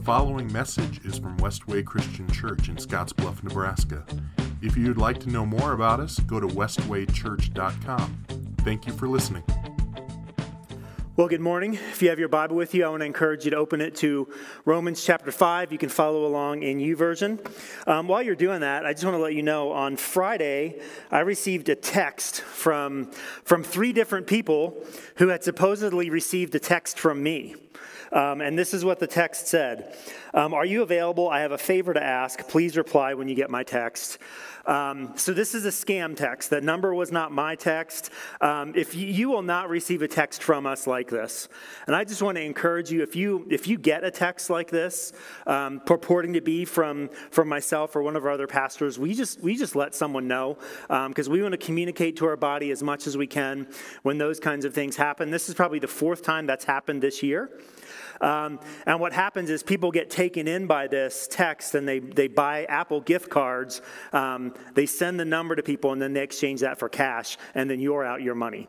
The following message is from Westway Christian Church in Scottsbluff, Nebraska. If you'd like to know more about us, go to westwaychurch.com. Thank you for listening. Well, good morning. If you have your Bible with you, I want to encourage you to open it to Romans chapter 5. You can follow along in YouVersion. Um, while you're doing that, I just want to let you know on Friday, I received a text from, from three different people who had supposedly received a text from me. Um, and this is what the text said um, Are you available? I have a favor to ask. Please reply when you get my text. Um, so this is a scam text. That number was not my text. Um, if you, you, will not receive a text from us like this, and I just want to encourage you if you if you get a text like this, um, purporting to be from from myself or one of our other pastors, we just we just let someone know because um, we want to communicate to our body as much as we can when those kinds of things happen. This is probably the fourth time that's happened this year. Um, and what happens is people get taken in by this text and they, they buy Apple gift cards. Um, they send the number to people and then they exchange that for cash, and then you're out your money.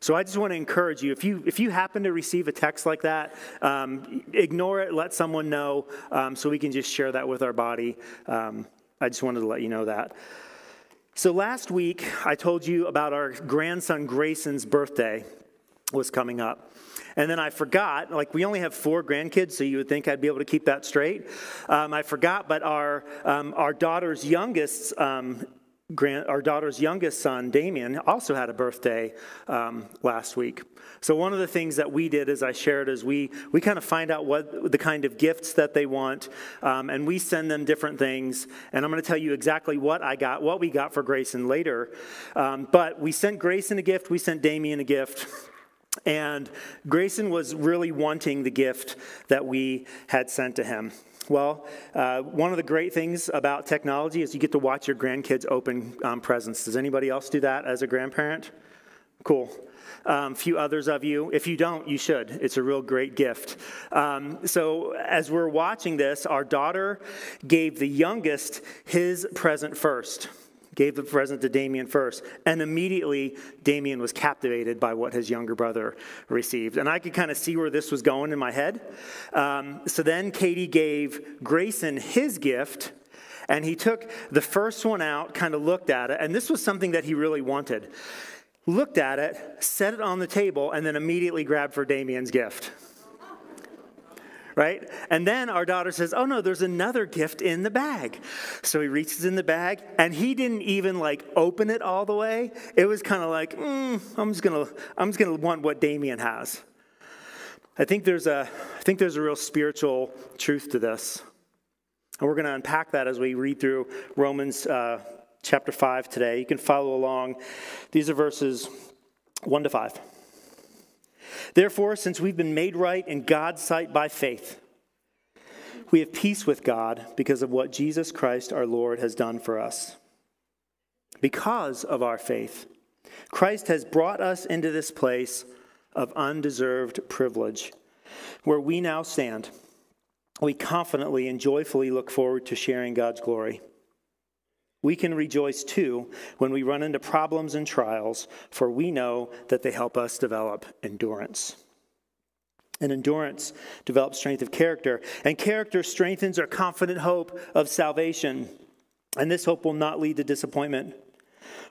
So I just want to encourage you if you if you happen to receive a text like that, um, ignore it. Let someone know um, so we can just share that with our body. Um, I just wanted to let you know that. So last week I told you about our grandson Grayson's birthday was coming up. And then I forgot, like we only have four grandkids, so you would think I'd be able to keep that straight. Um, I forgot, but our, um, our daughter's youngest um, our daughter's youngest son, Damien, also had a birthday um, last week. So one of the things that we did, as I shared, is we we kind of find out what the kind of gifts that they want, um, and we send them different things. And I'm going to tell you exactly what I got, what we got for Grayson later. Um, but we sent Grayson a gift, we sent Damien a gift. And Grayson was really wanting the gift that we had sent to him. Well, uh, one of the great things about technology is you get to watch your grandkids open um, presents. Does anybody else do that as a grandparent? Cool. Um, few others of you. If you don't, you should. It's a real great gift. Um, so, as we're watching this, our daughter gave the youngest his present first gave the present to Damien first. And immediately, Damien was captivated by what his younger brother received. And I could kind of see where this was going in my head. Um, so then Katie gave Grayson his gift. And he took the first one out, kind of looked at it, and this was something that he really wanted. Looked at it, set it on the table, and then immediately grabbed for Damien's gift right? And then our daughter says, Oh no, there's another gift in the bag. So he reaches in the bag and he didn't even like open it all the way. It was kind of like, mm, I'm just gonna, I'm just gonna want what Damien has. I think there's a, I think there's a real spiritual truth to this. And we're to unpack that as we read through Romans uh, chapter 5 today. You can follow along. These are verses 1 to 5. Therefore, since we've been made right in God's sight by faith, we have peace with God because of what Jesus Christ our Lord has done for us. Because of our faith, Christ has brought us into this place of undeserved privilege where we now stand. We confidently and joyfully look forward to sharing God's glory. We can rejoice too when we run into problems and trials, for we know that they help us develop endurance. And endurance develops strength of character, and character strengthens our confident hope of salvation. And this hope will not lead to disappointment,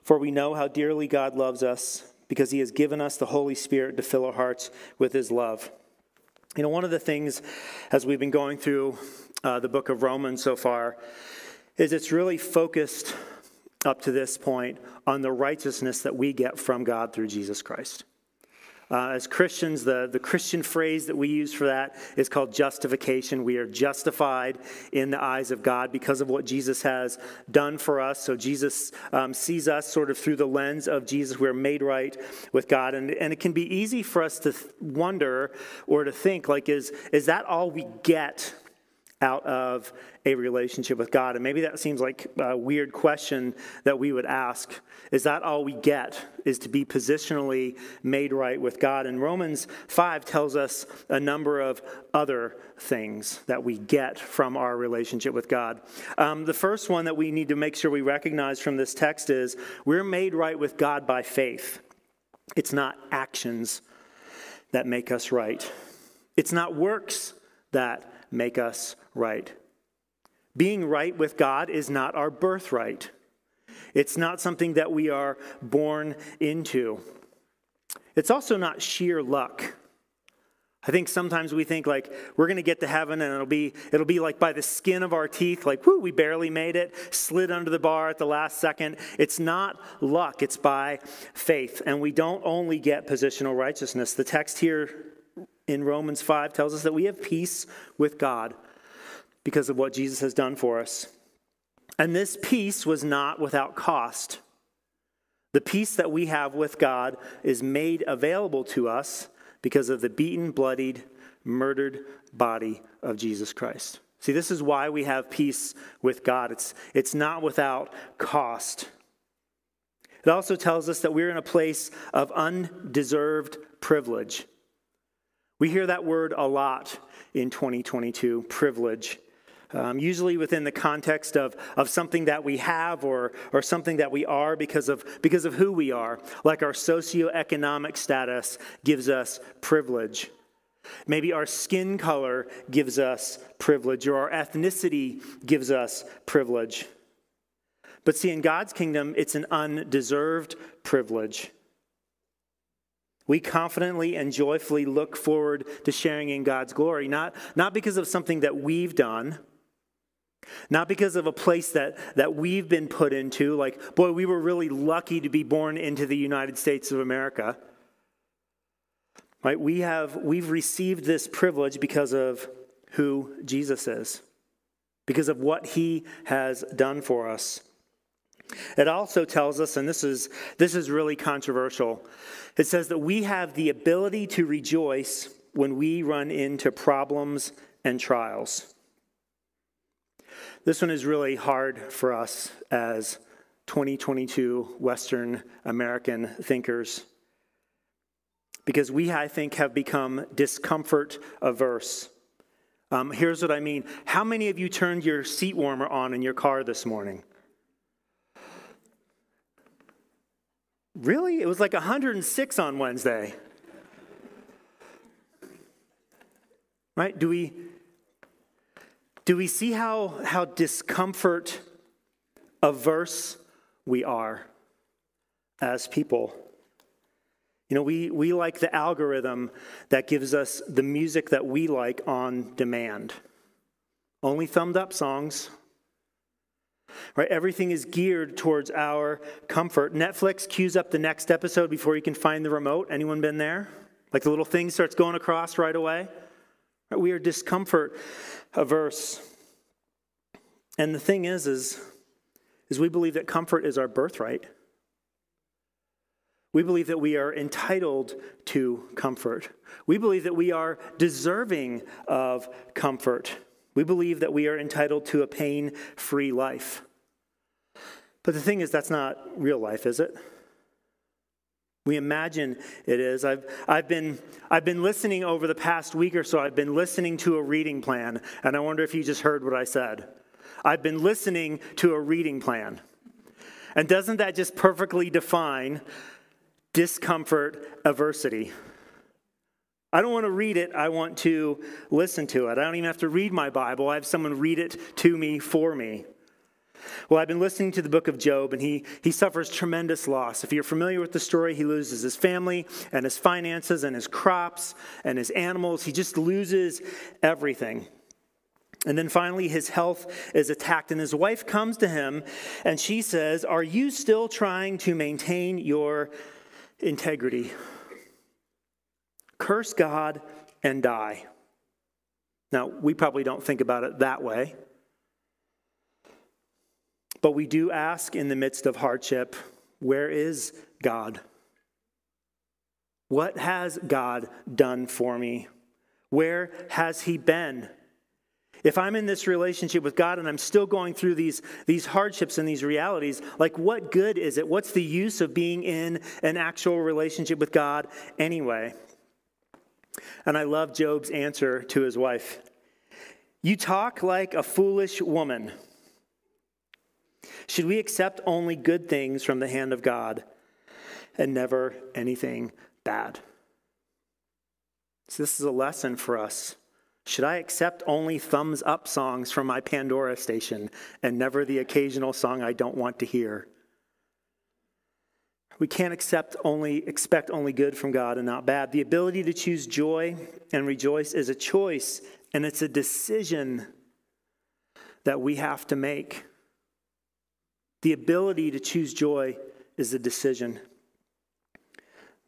for we know how dearly God loves us because he has given us the Holy Spirit to fill our hearts with his love. You know, one of the things as we've been going through uh, the book of Romans so far is it's really focused up to this point on the righteousness that we get from God through Jesus Christ. Uh, as Christians, the, the Christian phrase that we use for that is called justification. We are justified in the eyes of God because of what Jesus has done for us. So Jesus um, sees us sort of through the lens of Jesus. We're made right with God. And, and it can be easy for us to th- wonder or to think, like, is, is that all we get out of a relationship with God? And maybe that seems like a weird question that we would ask. Is that all we get? Is to be positionally made right with God? And Romans 5 tells us a number of other things that we get from our relationship with God. Um, the first one that we need to make sure we recognize from this text is we're made right with God by faith. It's not actions that make us right, it's not works that make us right. Being right with God is not our birthright. It's not something that we are born into. It's also not sheer luck. I think sometimes we think like we're going to get to heaven and it'll be it'll be like by the skin of our teeth like whoo we barely made it slid under the bar at the last second. It's not luck, it's by faith. And we don't only get positional righteousness. The text here in Romans 5 tells us that we have peace with God because of what Jesus has done for us. And this peace was not without cost. The peace that we have with God is made available to us because of the beaten, bloodied, murdered body of Jesus Christ. See, this is why we have peace with God. It's, it's not without cost. It also tells us that we're in a place of undeserved privilege. We hear that word a lot in 2022 privilege um, usually within the context of, of something that we have or, or something that we are because of, because of who we are, like our socioeconomic status gives us privilege. Maybe our skin color gives us privilege, or our ethnicity gives us privilege. But see, in God's kingdom, it's an undeserved privilege. We confidently and joyfully look forward to sharing in God's glory, not, not because of something that we've done not because of a place that, that we've been put into, like, boy, we were really lucky to be born into the United States of America. Right? We have we've received this privilege because of who Jesus is, because of what he has done for us. It also tells us, and this is this is really controversial, it says that we have the ability to rejoice when we run into problems and trials. This one is really hard for us as 2022 Western American thinkers because we, I think, have become discomfort averse. Um, here's what I mean. How many of you turned your seat warmer on in your car this morning? Really? It was like 106 on Wednesday. Right? Do we do we see how, how discomfort averse we are as people? You know, we, we like the algorithm that gives us the music that we like on demand. Only thumbed up songs. Right? Everything is geared towards our comfort. Netflix queues up the next episode before you can find the remote. Anyone been there? Like the little thing starts going across right away? We are discomfort averse. And the thing is, is, is we believe that comfort is our birthright. We believe that we are entitled to comfort. We believe that we are deserving of comfort. We believe that we are entitled to a pain free life. But the thing is, that's not real life, is it? We imagine it is. I've, I've, been, I've been listening over the past week or so, I've been listening to a reading plan, and I wonder if you just heard what I said. I've been listening to a reading plan. And doesn't that just perfectly define discomfort adversity? I don't want to read it, I want to listen to it. I don't even have to read my Bible, I have someone read it to me for me. Well, I've been listening to the book of Job, and he, he suffers tremendous loss. If you're familiar with the story, he loses his family and his finances and his crops and his animals. He just loses everything. And then finally, his health is attacked, and his wife comes to him and she says, Are you still trying to maintain your integrity? Curse God and die. Now, we probably don't think about it that way. But we do ask in the midst of hardship, where is God? What has God done for me? Where has He been? If I'm in this relationship with God and I'm still going through these, these hardships and these realities, like what good is it? What's the use of being in an actual relationship with God anyway? And I love Job's answer to his wife You talk like a foolish woman. Should we accept only good things from the hand of God and never anything bad? So, this is a lesson for us Should I accept only thumbs up songs from my Pandora station and never the occasional song I don't want to hear? We can't accept only expect only good from God and not bad. The ability to choose joy and rejoice is a choice and it's a decision that we have to make. The ability to choose joy is a decision.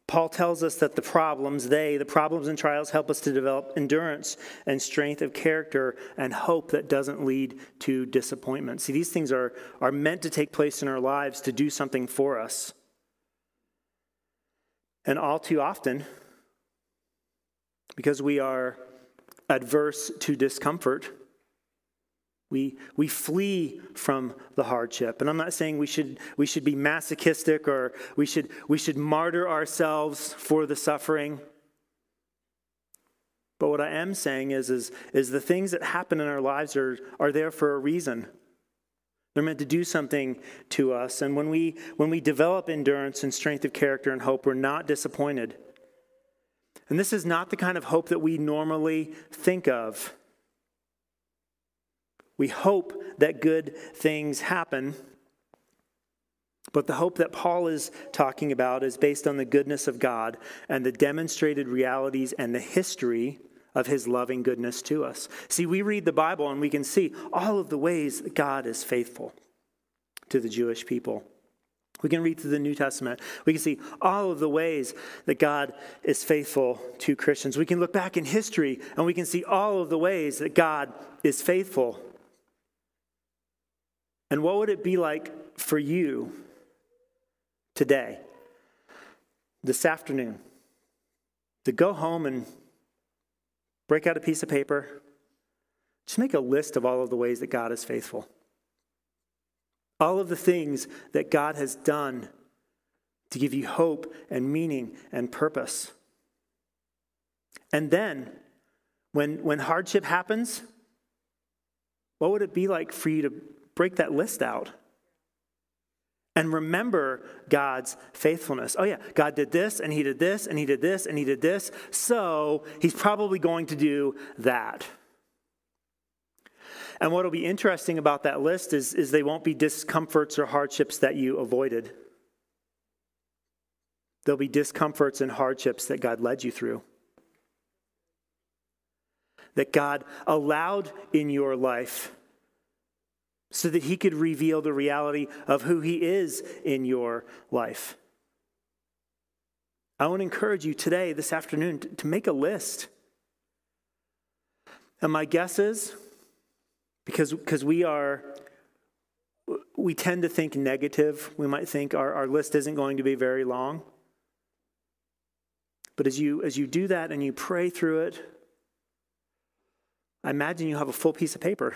Paul tells us that the problems, they, the problems and trials, help us to develop endurance and strength of character and hope that doesn't lead to disappointment. See, these things are, are meant to take place in our lives to do something for us. And all too often, because we are adverse to discomfort, we, we flee from the hardship. And I'm not saying we should, we should be masochistic or we should, we should martyr ourselves for the suffering. But what I am saying is, is, is the things that happen in our lives are, are there for a reason. They're meant to do something to us. And when we, when we develop endurance and strength of character and hope, we're not disappointed. And this is not the kind of hope that we normally think of. We hope that good things happen. But the hope that Paul is talking about is based on the goodness of God and the demonstrated realities and the history of his loving goodness to us. See, we read the Bible and we can see all of the ways that God is faithful to the Jewish people. We can read through the New Testament. We can see all of the ways that God is faithful to Christians. We can look back in history and we can see all of the ways that God is faithful. And what would it be like for you today, this afternoon, to go home and break out a piece of paper? Just make a list of all of the ways that God is faithful. All of the things that God has done to give you hope and meaning and purpose. And then, when, when hardship happens, what would it be like for you to break that list out? And remember God's faithfulness. Oh, yeah, God did this, and He did this, and He did this, and He did this. So He's probably going to do that. And what will be interesting about that list is, is they won't be discomforts or hardships that you avoided. There'll be discomforts and hardships that God led you through. That God allowed in your life so that He could reveal the reality of who He is in your life. I want to encourage you today, this afternoon, to, make a list. And my guess is because because we are we tend to think negative. We might think our, our list isn't going to be very long. But as you as you do that and you pray through it, I imagine you have a full piece of paper.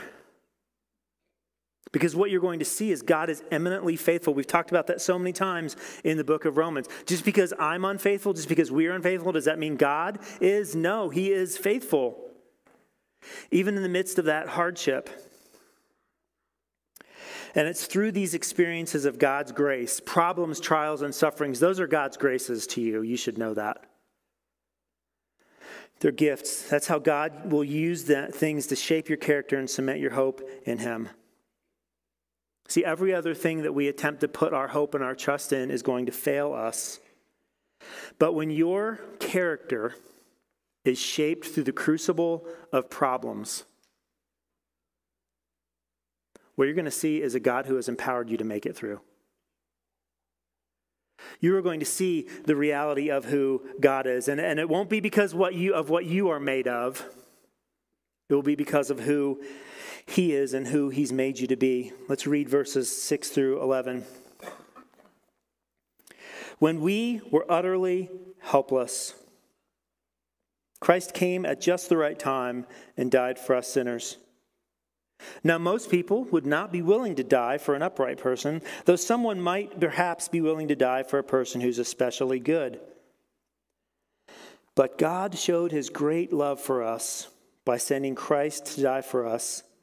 Because what you're going to see is God is eminently faithful. We've talked about that so many times in the book of Romans. Just because I'm unfaithful, just because we're unfaithful, does that mean God is? No, He is faithful even in the midst of that hardship. And it's through these experiences of God's grace, problems, trials, and sufferings, those are God's graces to you. You should know that. They're gifts. That's how God will use that, things to shape your character and cement your hope in Him. See, every other thing that we attempt to put our hope and our trust in is going to fail us. But when your character is shaped through the crucible of problems. What you're going to see is a God who has empowered you to make it through. You are going to see the reality of who God is. And, and it won't be because what you, of what you are made of, it will be because of who He is and who He's made you to be. Let's read verses 6 through 11. When we were utterly helpless, Christ came at just the right time and died for us sinners. Now, most people would not be willing to die for an upright person, though someone might perhaps be willing to die for a person who's especially good. But God showed his great love for us by sending Christ to die for us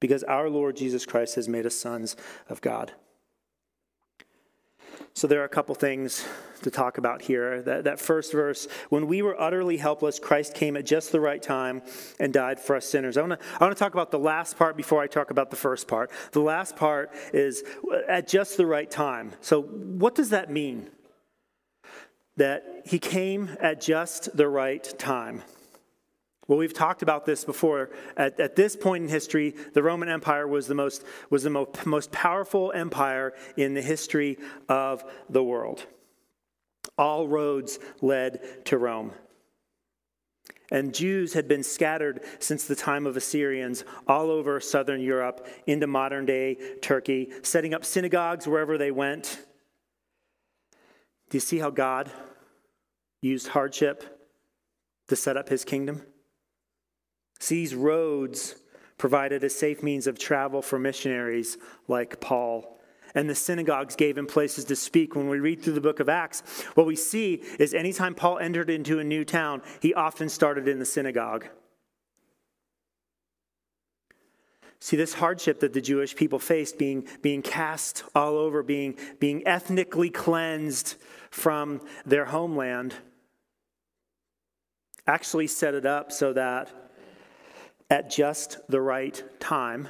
because our Lord Jesus Christ has made us sons of God. So there are a couple things to talk about here. That, that first verse, when we were utterly helpless, Christ came at just the right time and died for us sinners. I want to I want to talk about the last part before I talk about the first part. The last part is at just the right time. So what does that mean? That he came at just the right time. Well, we've talked about this before. At, at this point in history, the Roman Empire was the, most, was the most, most powerful empire in the history of the world. All roads led to Rome. And Jews had been scattered since the time of Assyrians all over southern Europe into modern day Turkey, setting up synagogues wherever they went. Do you see how God used hardship to set up his kingdom? These roads provided a safe means of travel for missionaries like Paul. And the synagogues gave him places to speak. When we read through the book of Acts, what we see is anytime Paul entered into a new town, he often started in the synagogue. See, this hardship that the Jewish people faced, being, being cast all over, being, being ethnically cleansed from their homeland, actually set it up so that at just the right time,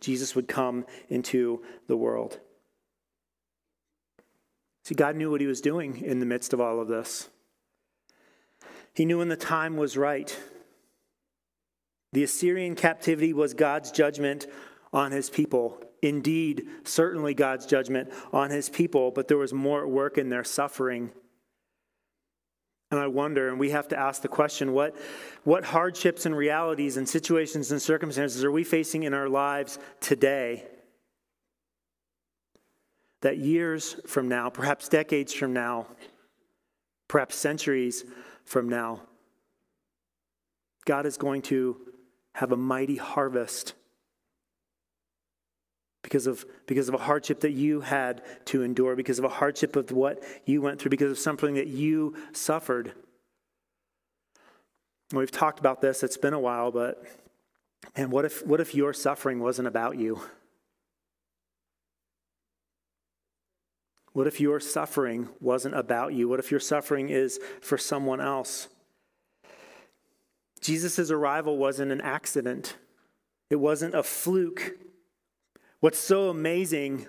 Jesus would come into the world. See, God knew what he was doing in the midst of all of this. He knew when the time was right. The Assyrian captivity was God's judgment on his people. Indeed, certainly God's judgment on his people, but there was more at work in their suffering and I wonder, and we have to ask the question what, what hardships and realities and situations and circumstances are we facing in our lives today? That years from now, perhaps decades from now, perhaps centuries from now, God is going to have a mighty harvest because of, because of a hardship that you had to endure, because of a hardship of what you went through, because of something that you suffered. We've talked about this, it's been a while, but and what if what if your suffering wasn't about you? What if your suffering wasn't about you? What if your suffering is for someone else? Jesus' arrival wasn't an accident. It wasn't a fluke. What's so amazing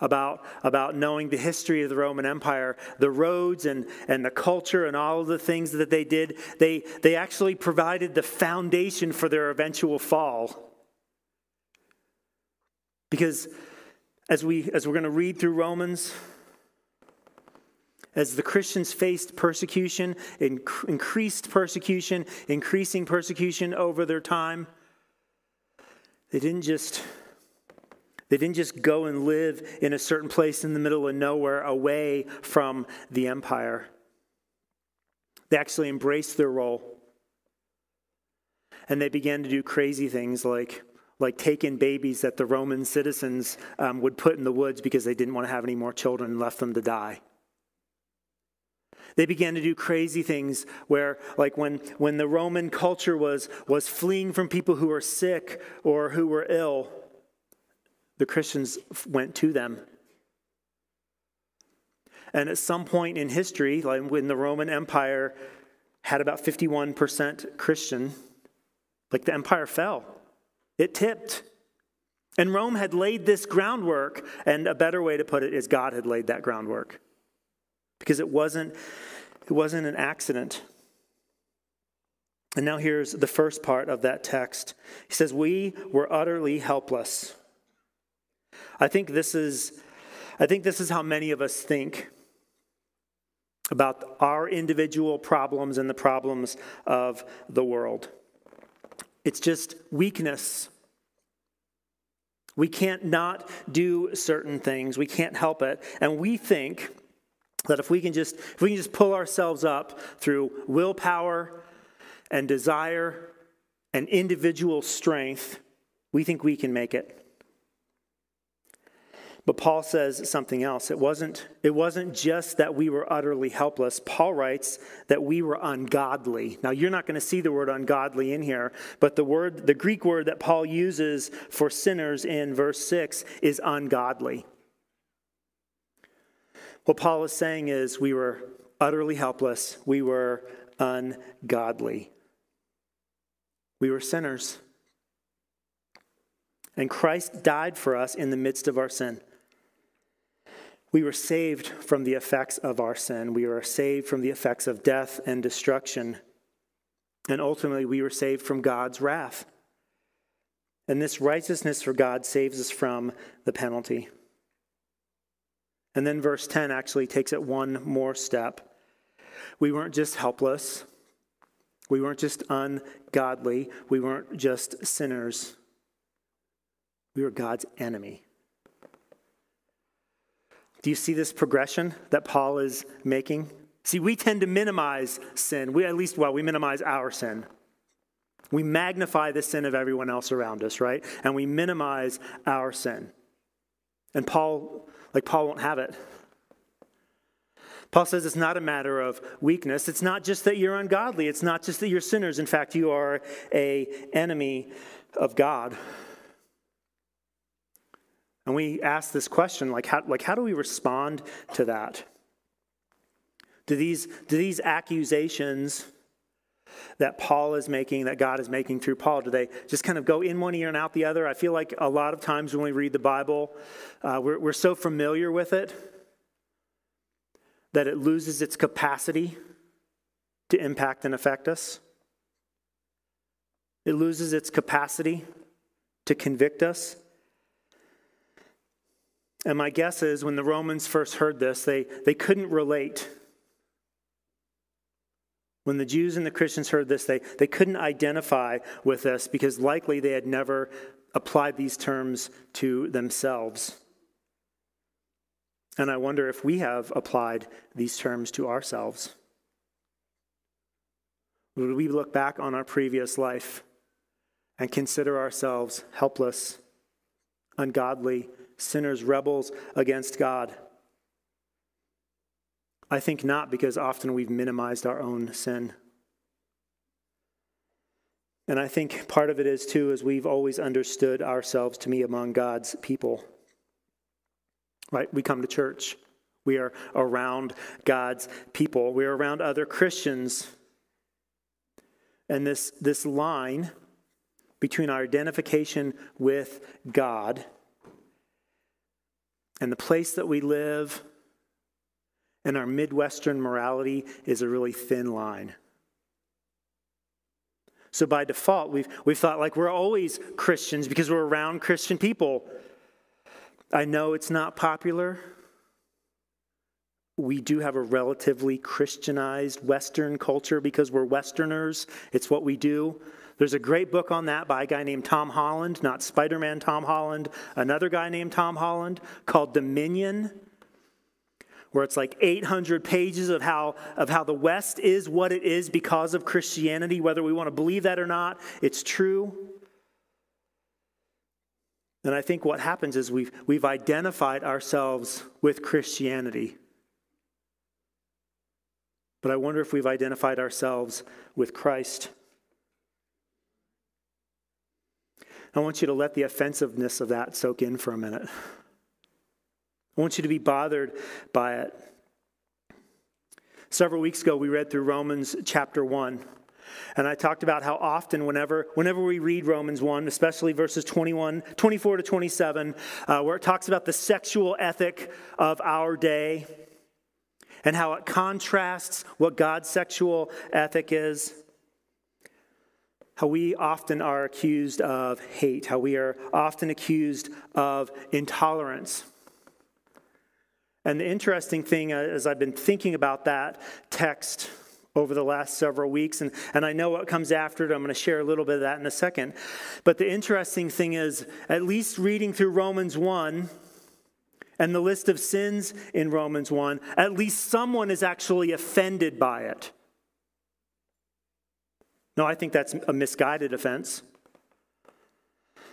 about, about knowing the history of the Roman Empire, the roads and, and the culture and all of the things that they did, they, they actually provided the foundation for their eventual fall. Because as, we, as we're going to read through Romans, as the Christians faced persecution, increased persecution, increasing persecution over their time, they didn't just they didn't just go and live in a certain place in the middle of nowhere away from the empire. They actually embraced their role. And they began to do crazy things like, like take in babies that the Roman citizens um, would put in the woods because they didn't want to have any more children and left them to die. They began to do crazy things where, like when, when the Roman culture was, was fleeing from people who were sick or who were ill, the Christians went to them. And at some point in history, like when the Roman Empire had about 51% Christian, like the empire fell. It tipped. And Rome had laid this groundwork, and a better way to put it is God had laid that groundwork. Because it wasn't, it wasn't an accident. And now here's the first part of that text. He says, We were utterly helpless. I think this is, I think this is how many of us think about our individual problems and the problems of the world. It's just weakness. We can't not do certain things. We can't help it. And we think that if we can just if we can just pull ourselves up through willpower and desire and individual strength, we think we can make it. But Paul says something else. It wasn't, it wasn't just that we were utterly helpless. Paul writes that we were ungodly. Now, you're not going to see the word ungodly in here, but the word, the Greek word that Paul uses for sinners in verse 6 is ungodly. What Paul is saying is we were utterly helpless, we were ungodly, we were sinners. And Christ died for us in the midst of our sin. We were saved from the effects of our sin. We were saved from the effects of death and destruction. And ultimately, we were saved from God's wrath. And this righteousness for God saves us from the penalty. And then verse 10 actually takes it one more step. We weren't just helpless, we weren't just ungodly, we weren't just sinners, we were God's enemy. Do you see this progression that Paul is making? See, we tend to minimize sin. We at least, well, we minimize our sin. We magnify the sin of everyone else around us, right? And we minimize our sin. And Paul, like Paul won't have it. Paul says it's not a matter of weakness. It's not just that you're ungodly. It's not just that you're sinners. In fact, you are a enemy of God. And we ask this question like how, like, how do we respond to that? Do these, do these accusations that Paul is making, that God is making through Paul, do they just kind of go in one ear and out the other? I feel like a lot of times when we read the Bible, uh, we're, we're so familiar with it that it loses its capacity to impact and affect us. It loses its capacity to convict us. And my guess is when the Romans first heard this, they, they couldn't relate. When the Jews and the Christians heard this, they, they couldn't identify with this because likely they had never applied these terms to themselves. And I wonder if we have applied these terms to ourselves. Would we look back on our previous life and consider ourselves helpless, ungodly, sinners, rebels against God? I think not, because often we've minimized our own sin. And I think part of it is, too, is we've always understood ourselves to be among God's people. Right? We come to church. We are around God's people. We are around other Christians. And this, this line between our identification with God and the place that we live and our Midwestern morality is a really thin line. So by default, we've, we've thought like we're always Christians because we're around Christian people. I know it's not popular. We do have a relatively Christianized Western culture because we're Westerners. It's what we do. There's a great book on that by a guy named Tom Holland, not Spider Man Tom Holland, another guy named Tom Holland called Dominion, where it's like 800 pages of how, of how the West is what it is because of Christianity, whether we want to believe that or not, it's true. And I think what happens is we've, we've identified ourselves with Christianity. But I wonder if we've identified ourselves with Christ. I want you to let the offensiveness of that soak in for a minute. I want you to be bothered by it. Several weeks ago, we read through Romans chapter 1. And I talked about how often, whenever, whenever we read Romans 1, especially verses 21, 24 to 27, uh, where it talks about the sexual ethic of our day and how it contrasts what God's sexual ethic is, how we often are accused of hate, how we are often accused of intolerance. And the interesting thing, uh, as I've been thinking about that text over the last several weeks, and, and I know what comes after it, I'm going to share a little bit of that in a second. But the interesting thing is, at least reading through Romans 1, and the list of sins in Romans 1, at least someone is actually offended by it. No, I think that's a misguided offense.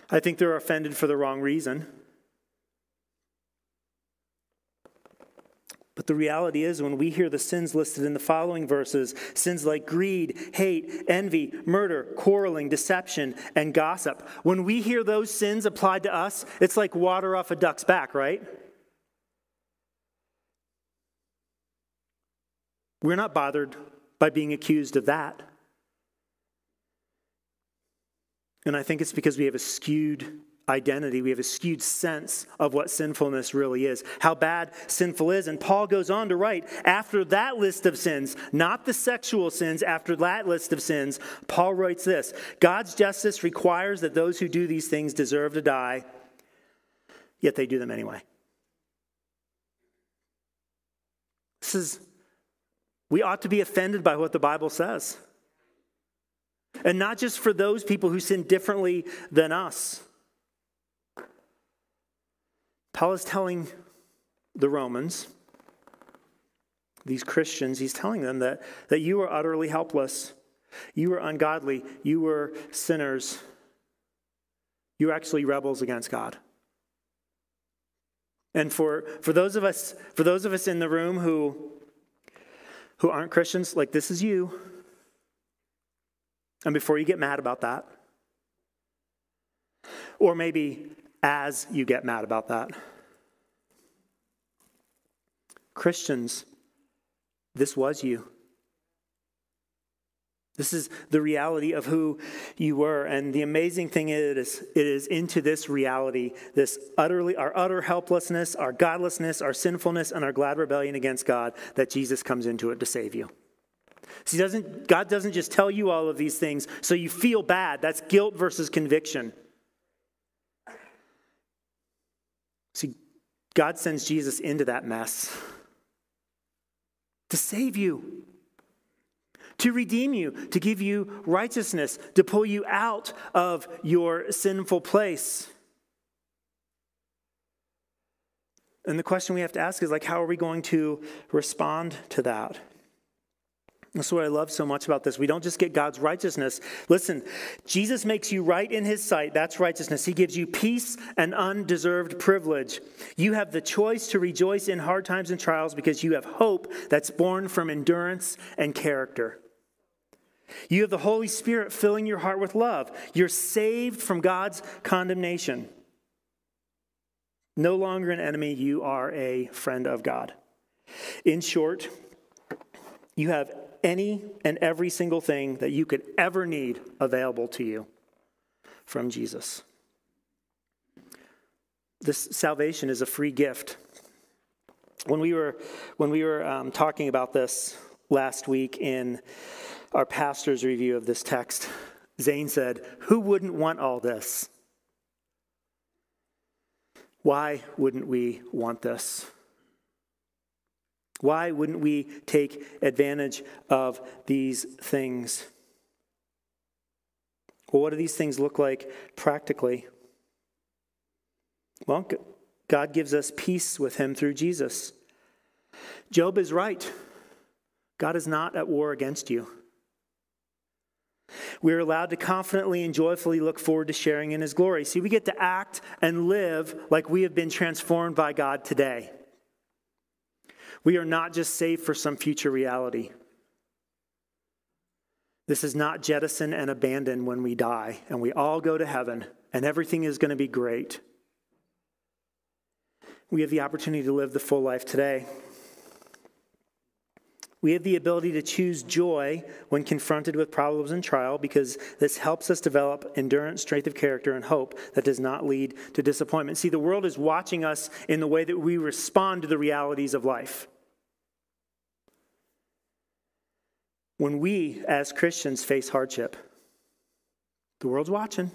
I think they're offended for the wrong reason. But the reality is, when we hear the sins listed in the following verses sins like greed, hate, envy, murder, quarreling, deception, and gossip when we hear those sins applied to us, it's like water off a duck's back, right? We're not bothered by being accused of that. And I think it's because we have a skewed identity. We have a skewed sense of what sinfulness really is, how bad sinful is. And Paul goes on to write after that list of sins, not the sexual sins, after that list of sins, Paul writes this God's justice requires that those who do these things deserve to die, yet they do them anyway. This is, we ought to be offended by what the Bible says. And not just for those people who sin differently than us. Paul is telling the Romans, these Christians, he's telling them that, that you are utterly helpless. You were ungodly. You were sinners. You were actually rebels against God. And for, for those of us, for those of us in the room who, who aren't Christians, like this is you. And before you get mad about that, or maybe as you get mad about that. Christians, this was you. This is the reality of who you were. And the amazing thing is, it is into this reality, this utterly, our utter helplessness, our godlessness, our sinfulness, and our glad rebellion against God, that Jesus comes into it to save you. See, doesn't, God doesn't just tell you all of these things so you feel bad. That's guilt versus conviction. See, God sends Jesus into that mess to save you, to redeem you, to give you righteousness, to pull you out of your sinful place. And the question we have to ask is like, how are we going to respond to that? That's what I love so much about this. We don't just get God's righteousness. Listen, Jesus makes you right in his sight. That's righteousness. He gives you peace and undeserved privilege. You have the choice to rejoice in hard times and trials because you have hope that's born from endurance and character. You have the Holy Spirit filling your heart with love. You're saved from God's condemnation. No longer an enemy, you are a friend of God. In short, you have any and every single thing that you could ever need available to you from Jesus. This salvation is a free gift. When we were, when we were um, talking about this last week in our pastor's review of this text, Zane said, Who wouldn't want all this? Why wouldn't we want this? Why wouldn't we take advantage of these things? Well, what do these things look like practically? Well, God gives us peace with Him through Jesus. Job is right. God is not at war against you. We are allowed to confidently and joyfully look forward to sharing in His glory. See, we get to act and live like we have been transformed by God today. We are not just saved for some future reality. This is not jettison and abandon when we die and we all go to heaven and everything is going to be great. We have the opportunity to live the full life today. We have the ability to choose joy when confronted with problems and trial because this helps us develop endurance, strength of character, and hope that does not lead to disappointment. See, the world is watching us in the way that we respond to the realities of life. When we, as Christians, face hardship, the world's watching,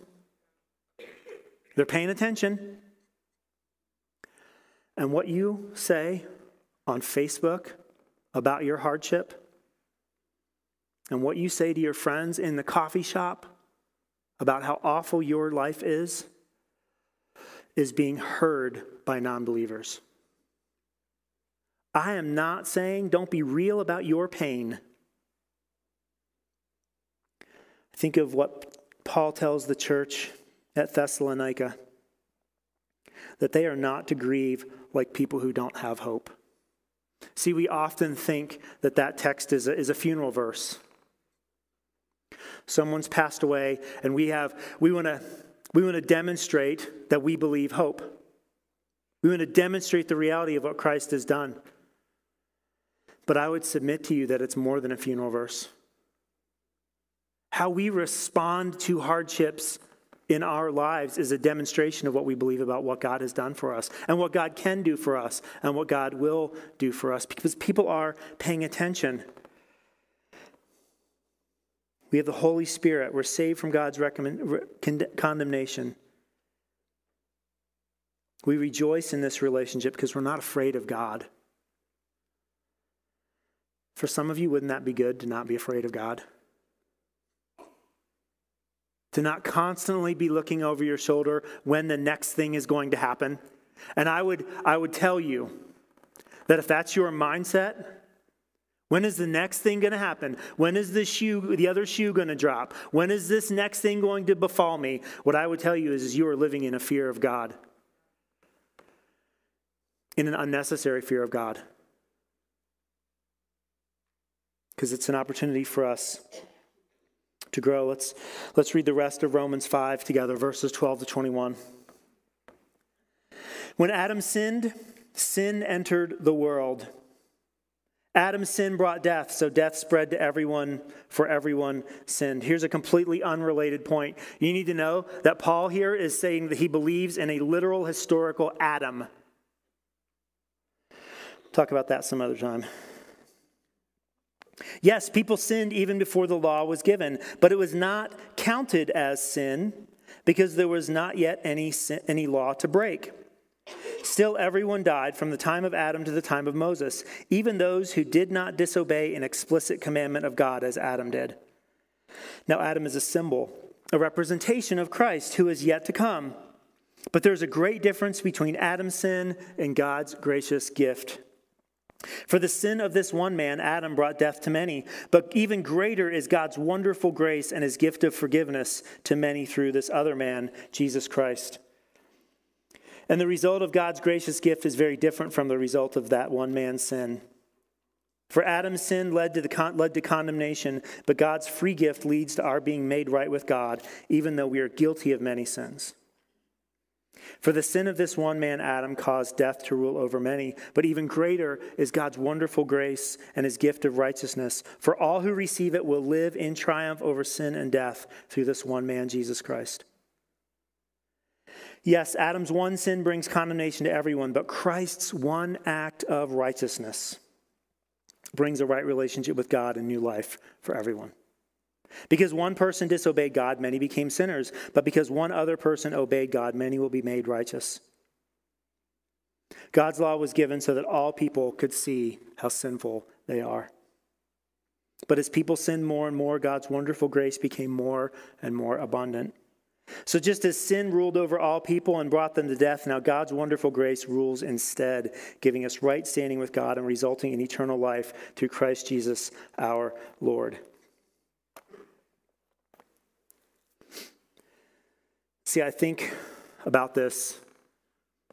they're paying attention. And what you say on Facebook about your hardship, and what you say to your friends in the coffee shop about how awful your life is, is being heard by non believers. I am not saying don't be real about your pain. Think of what Paul tells the church at Thessalonica that they are not to grieve like people who don't have hope. See, we often think that that text is a, is a funeral verse. Someone's passed away, and we have we want to we want to demonstrate that we believe hope. We want to demonstrate the reality of what Christ has done. But I would submit to you that it's more than a funeral verse. How we respond to hardships in our lives is a demonstration of what we believe about what God has done for us and what God can do for us and what God will do for us because people are paying attention. We have the Holy Spirit. We're saved from God's condemnation. We rejoice in this relationship because we're not afraid of God. For some of you, wouldn't that be good to not be afraid of God? To not constantly be looking over your shoulder when the next thing is going to happen. And I would, I would tell you that if that's your mindset, when is the next thing going to happen? When is the shoe, the other shoe going to drop? When is this next thing going to befall me? What I would tell you is, is you are living in a fear of God, in an unnecessary fear of God, because it's an opportunity for us to grow. Let's let's read the rest of Romans five together, verses twelve to twenty-one. When Adam sinned, sin entered the world. Adam's sin brought death, so death spread to everyone, for everyone sinned. Here's a completely unrelated point. You need to know that Paul here is saying that he believes in a literal historical Adam. Talk about that some other time. Yes, people sinned even before the law was given, but it was not counted as sin because there was not yet any, any law to break. Still, everyone died from the time of Adam to the time of Moses, even those who did not disobey an explicit commandment of God as Adam did. Now, Adam is a symbol, a representation of Christ who is yet to come. But there's a great difference between Adam's sin and God's gracious gift. For the sin of this one man, Adam, brought death to many, but even greater is God's wonderful grace and his gift of forgiveness to many through this other man, Jesus Christ. And the result of God's gracious gift is very different from the result of that one man's sin. For Adam's sin led to, the led to condemnation, but God's free gift leads to our being made right with God, even though we are guilty of many sins. For the sin of this one man, Adam, caused death to rule over many, but even greater is God's wonderful grace and his gift of righteousness. For all who receive it will live in triumph over sin and death through this one man, Jesus Christ. Yes, Adam's one sin brings condemnation to everyone, but Christ's one act of righteousness brings a right relationship with God and new life for everyone. Because one person disobeyed God, many became sinners. But because one other person obeyed God, many will be made righteous. God's law was given so that all people could see how sinful they are. But as people sinned more and more, God's wonderful grace became more and more abundant. So, just as sin ruled over all people and brought them to death, now God's wonderful grace rules instead, giving us right standing with God and resulting in eternal life through Christ Jesus our Lord. See, I think about this,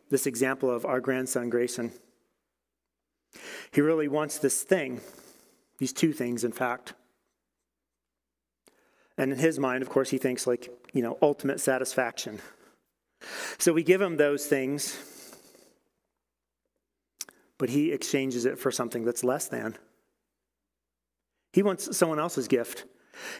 this example of our grandson, Grayson. He really wants this thing, these two things, in fact. And in his mind, of course, he thinks like, you know, ultimate satisfaction. So we give him those things, but he exchanges it for something that's less than. He wants someone else's gift.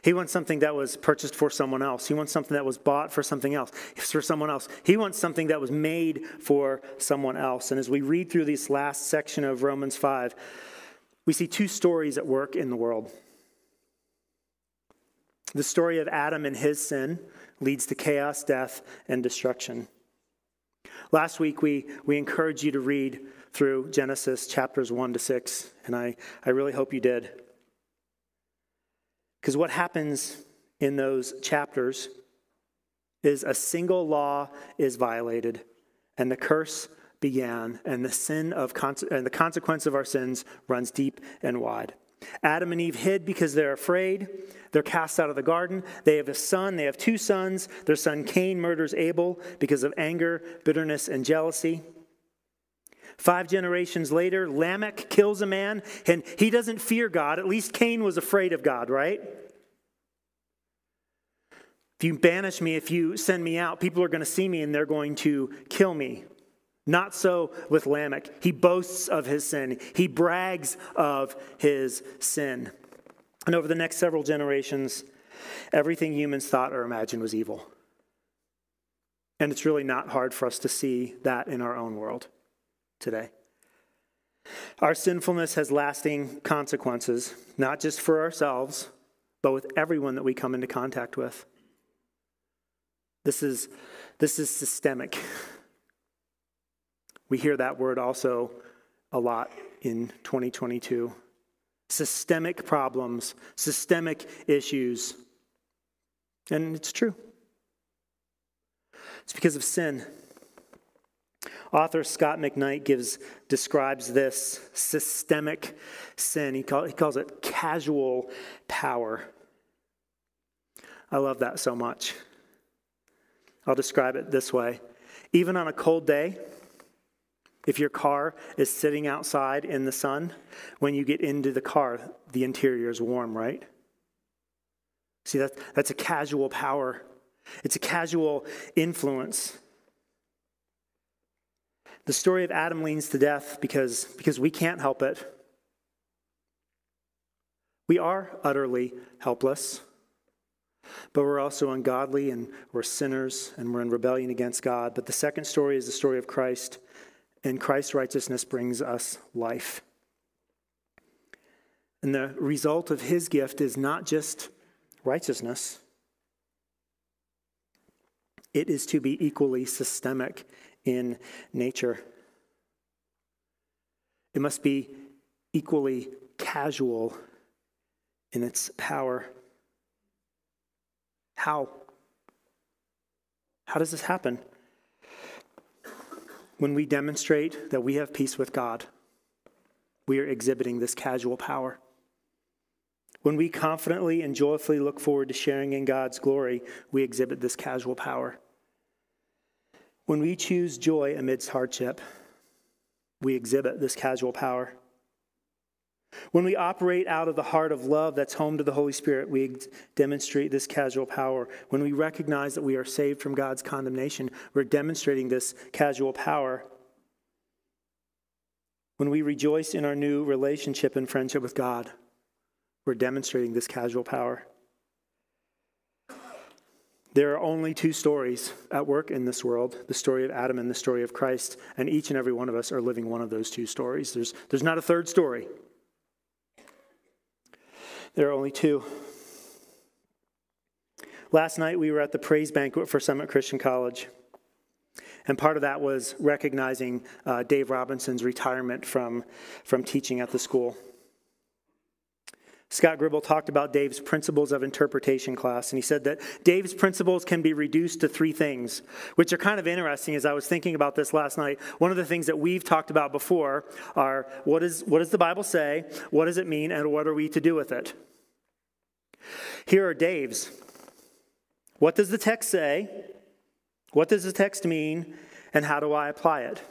He wants something that was purchased for someone else. He wants something that was bought for something else, for someone else. He wants something that was made for someone else. And as we read through this last section of Romans 5, we see two stories at work in the world. The story of Adam and his sin leads to chaos, death, and destruction. Last week, we, we encouraged you to read through Genesis chapters 1 to 6, and I, I really hope you did. Because what happens in those chapters is a single law is violated, and the curse began, and the sin of and the consequence of our sins runs deep and wide. Adam and Eve hid because they're afraid. They're cast out of the garden. They have a son. They have two sons. Their son Cain murders Abel because of anger, bitterness, and jealousy. Five generations later, Lamech kills a man, and he doesn't fear God. At least Cain was afraid of God, right? If you banish me, if you send me out, people are going to see me and they're going to kill me. Not so with Lamech. He boasts of his sin, he brags of his sin. And over the next several generations, everything humans thought or imagined was evil. And it's really not hard for us to see that in our own world today. Our sinfulness has lasting consequences, not just for ourselves, but with everyone that we come into contact with. This is, this is systemic. We hear that word also a lot in 2022. Systemic problems, systemic issues. And it's true. It's because of sin. Author Scot McKnight gives describes this systemic sin. He, call, he calls it casual power. I love that so much. I'll describe it this way. Even on a cold day, if your car is sitting outside in the sun, when you get into the car, the interior is warm, right? See, that, that's a casual power, it's a casual influence. The story of Adam leans to death because, because we can't help it. We are utterly helpless, but we're also ungodly and we're sinners and we're in rebellion against God. But the second story is the story of Christ, and Christ's righteousness brings us life. And the result of his gift is not just righteousness, it is to be equally systemic in nature. It must be equally casual in its power. How? How does this happen? When we demonstrate that we have peace with God, we are exhibiting this casual power. When we confidently and joyfully look forward to sharing in God's glory, we exhibit this casual power. When we choose joy amidst hardship, we exhibit this casual power. When we operate out of the heart of love that's home to the Holy Spirit, we demonstrate this casual power. When we recognize that we are saved from God's condemnation, we're demonstrating this casual power. When we rejoice in our new relationship and friendship with God, we're demonstrating this casual power. There are only two stories at work in this world the story of Adam and the story of Christ, and each and every one of us are living one of those two stories. There's, there's not a third story. There are only two. Last night we were at the praise banquet for Summit Christian College. And part of that was recognizing uh, Dave Robinson's retirement from, from teaching at the school. Scott Gribble talked about Dave's principles of interpretation class, and he said that Dave's principles can be reduced to three things, which are kind of interesting as I was thinking about this last night. One of the things that we've talked about before are what, is, what does the Bible say, what does it mean, and what are we to do with it? Here are Dave's. What does the text say? What does the text mean? And how do I apply it?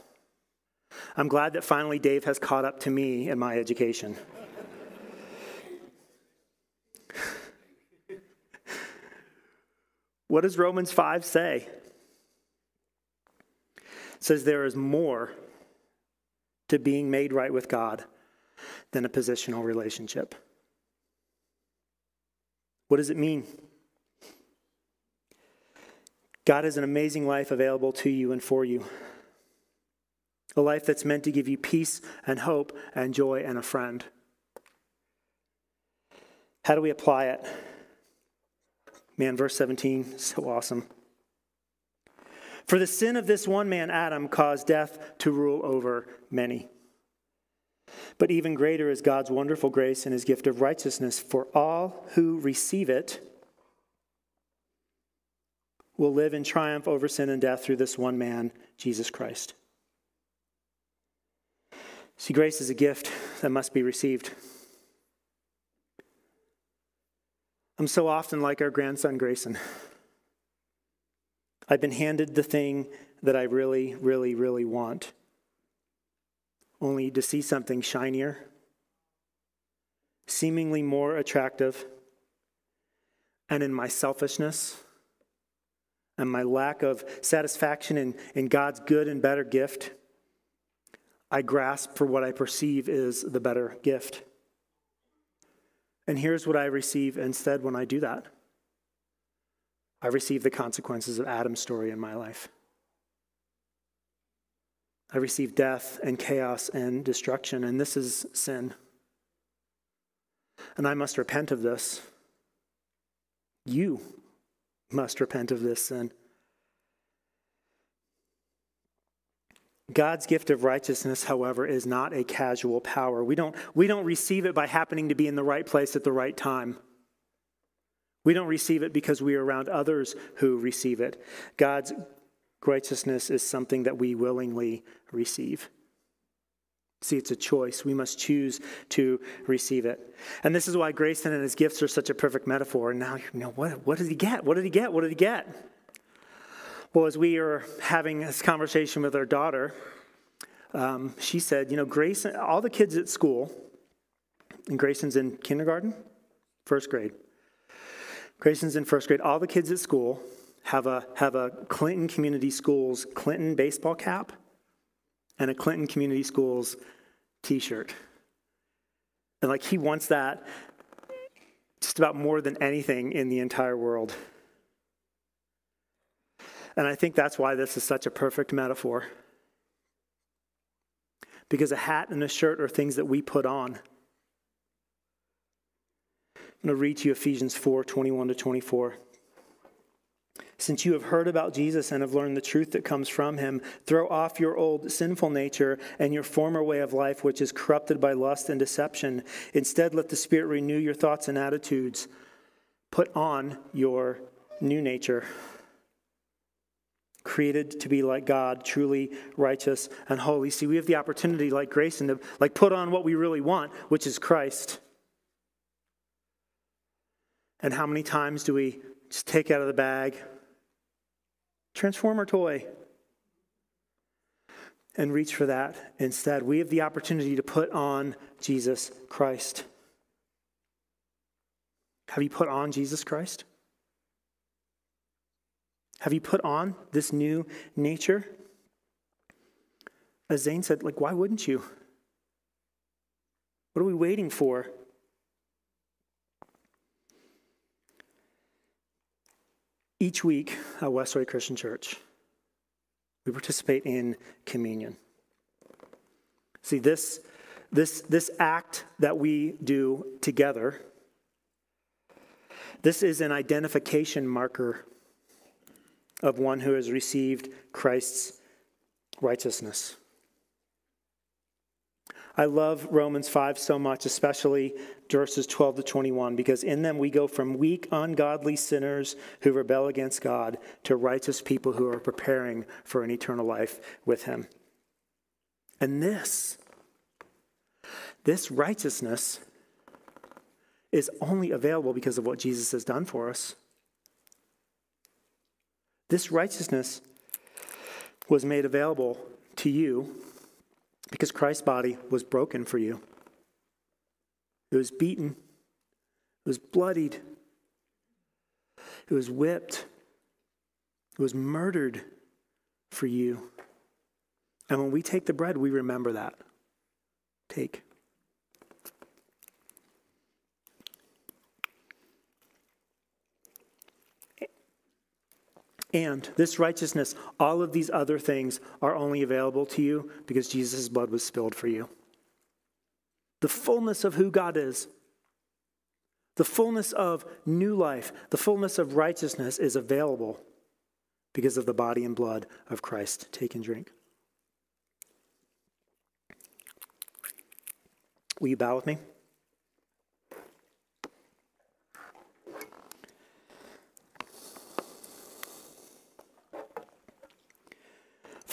I'm glad that finally Dave has caught up to me in my education. What does Romans 5 say? It says there is more to being made right with God than a positional relationship. What does it mean? God has an amazing life available to you and for you. A life that's meant to give you peace and hope and joy and a friend. How do we apply it? Man, verse 17, so awesome. For the sin of this one man, Adam, caused death to rule over many. But even greater is God's wonderful grace and his gift of righteousness for all who receive it will live in triumph over sin and death through this one man, Jesus Christ. See, grace is a gift that must be received. I'm so often like our grandson Grayson. I've been handed the thing that I really, really, really want, only to see something shinier, seemingly more attractive, and in my selfishness and my lack of satisfaction in, in God's good and better gift, I grasp for what I perceive is the better gift. And here's what I receive instead when I do that I receive the consequences of Adam's story in my life. I receive death and chaos and destruction, and this is sin. And I must repent of this. You must repent of this sin. God's gift of righteousness, however, is not a casual power. We don't, we don't receive it by happening to be in the right place at the right time. We don't receive it because we are around others who receive it. God's righteousness is something that we willingly receive. See, it's a choice. We must choose to receive it. And this is why Grayson and his gifts are such a perfect metaphor. And now, you know, what, what did he get? What did he get? What did he get? Well, as we are having this conversation with our daughter, um, she said, you know, Grayson, all the kids at school, and Grayson's in kindergarten, first grade. Grayson's in first grade. All the kids at school have a, have a Clinton Community Schools Clinton baseball cap and a Clinton Community Schools t shirt. And like he wants that just about more than anything in the entire world. And I think that's why this is such a perfect metaphor. Because a hat and a shirt are things that we put on. I'm going to read to you Ephesians 4 21 to 24. Since you have heard about Jesus and have learned the truth that comes from him, throw off your old sinful nature and your former way of life, which is corrupted by lust and deception. Instead, let the Spirit renew your thoughts and attitudes. Put on your new nature created to be like God, truly righteous and holy. See, we have the opportunity, like Grayson, to like put on what we really want, which is Christ. And how many times do we just take out of the bag, transformer toy, and reach for that instead? We have the opportunity to put on Jesus Christ. Have you put on Jesus Christ? Have you put on this new nature? As Zane said, like, why wouldn't you? What are we waiting for? Each week at Westway Christian Church, we participate in communion. See, this, this, this act that we do together, this is an identification marker of one who has received Christ's righteousness. I love Romans 5 so much, especially verses 12 to 21, because in them we go from weak, ungodly sinners who rebel against God to righteous people who are preparing for an eternal life with Him. And this, this righteousness is only available because of what Jesus has done for us. This righteousness was made available to you because Christ's body was broken for you. It was beaten, it was bloodied, it was whipped, it was murdered for you. And when we take the bread, we remember that. Take. And this righteousness, all of these other things are only available to you because Jesus' blood was spilled for you. The fullness of who God is, the fullness of new life, the fullness of righteousness is available because of the body and blood of Christ. Take and drink. Will you bow with me?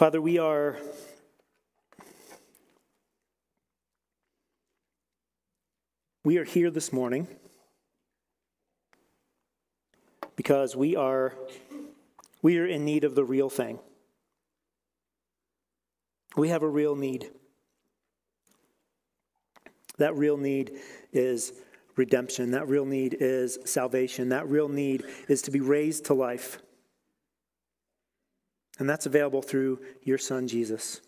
Father, we are we are here this morning because we are we are in need of the real thing. We have a real need. That real need is redemption. That real need is salvation. That real need is to be raised to life. And that's available through your son, Jesus.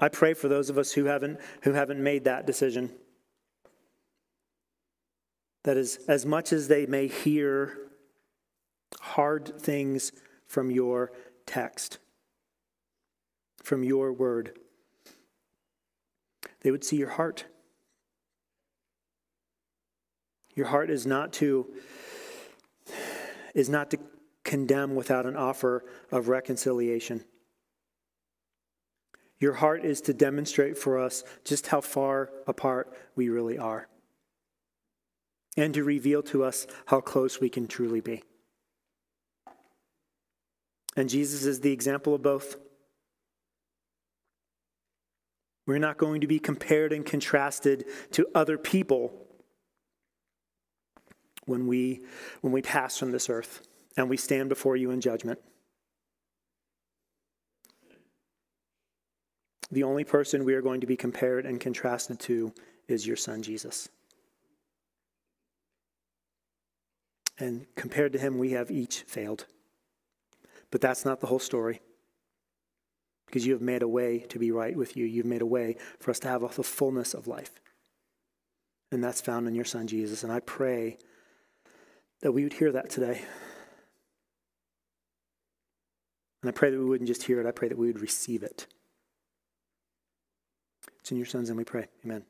I pray for those of us who haven't, who haven't made that decision. That is, as much as they may hear hard things from your text, from your word, they would see your heart. Your heart is not to is not to condemn without an offer of reconciliation. Your heart is to demonstrate for us just how far apart we really are and to reveal to us how close we can truly be. And Jesus is the example of both. We're not going to be compared and contrasted to other people when we, when we pass from this earth and we stand before you in judgment. The only person we are going to be compared and contrasted to is your son, Jesus. And compared to him, we have each failed. But that's not the whole story. Because you have made a way to be right with you. You've made a way for us to have the fullness of life. And that's found in your son, Jesus. And I pray that we would hear that today. And I pray that we wouldn't just hear it, I pray that we would receive it. It's in your son's and we pray. Amen.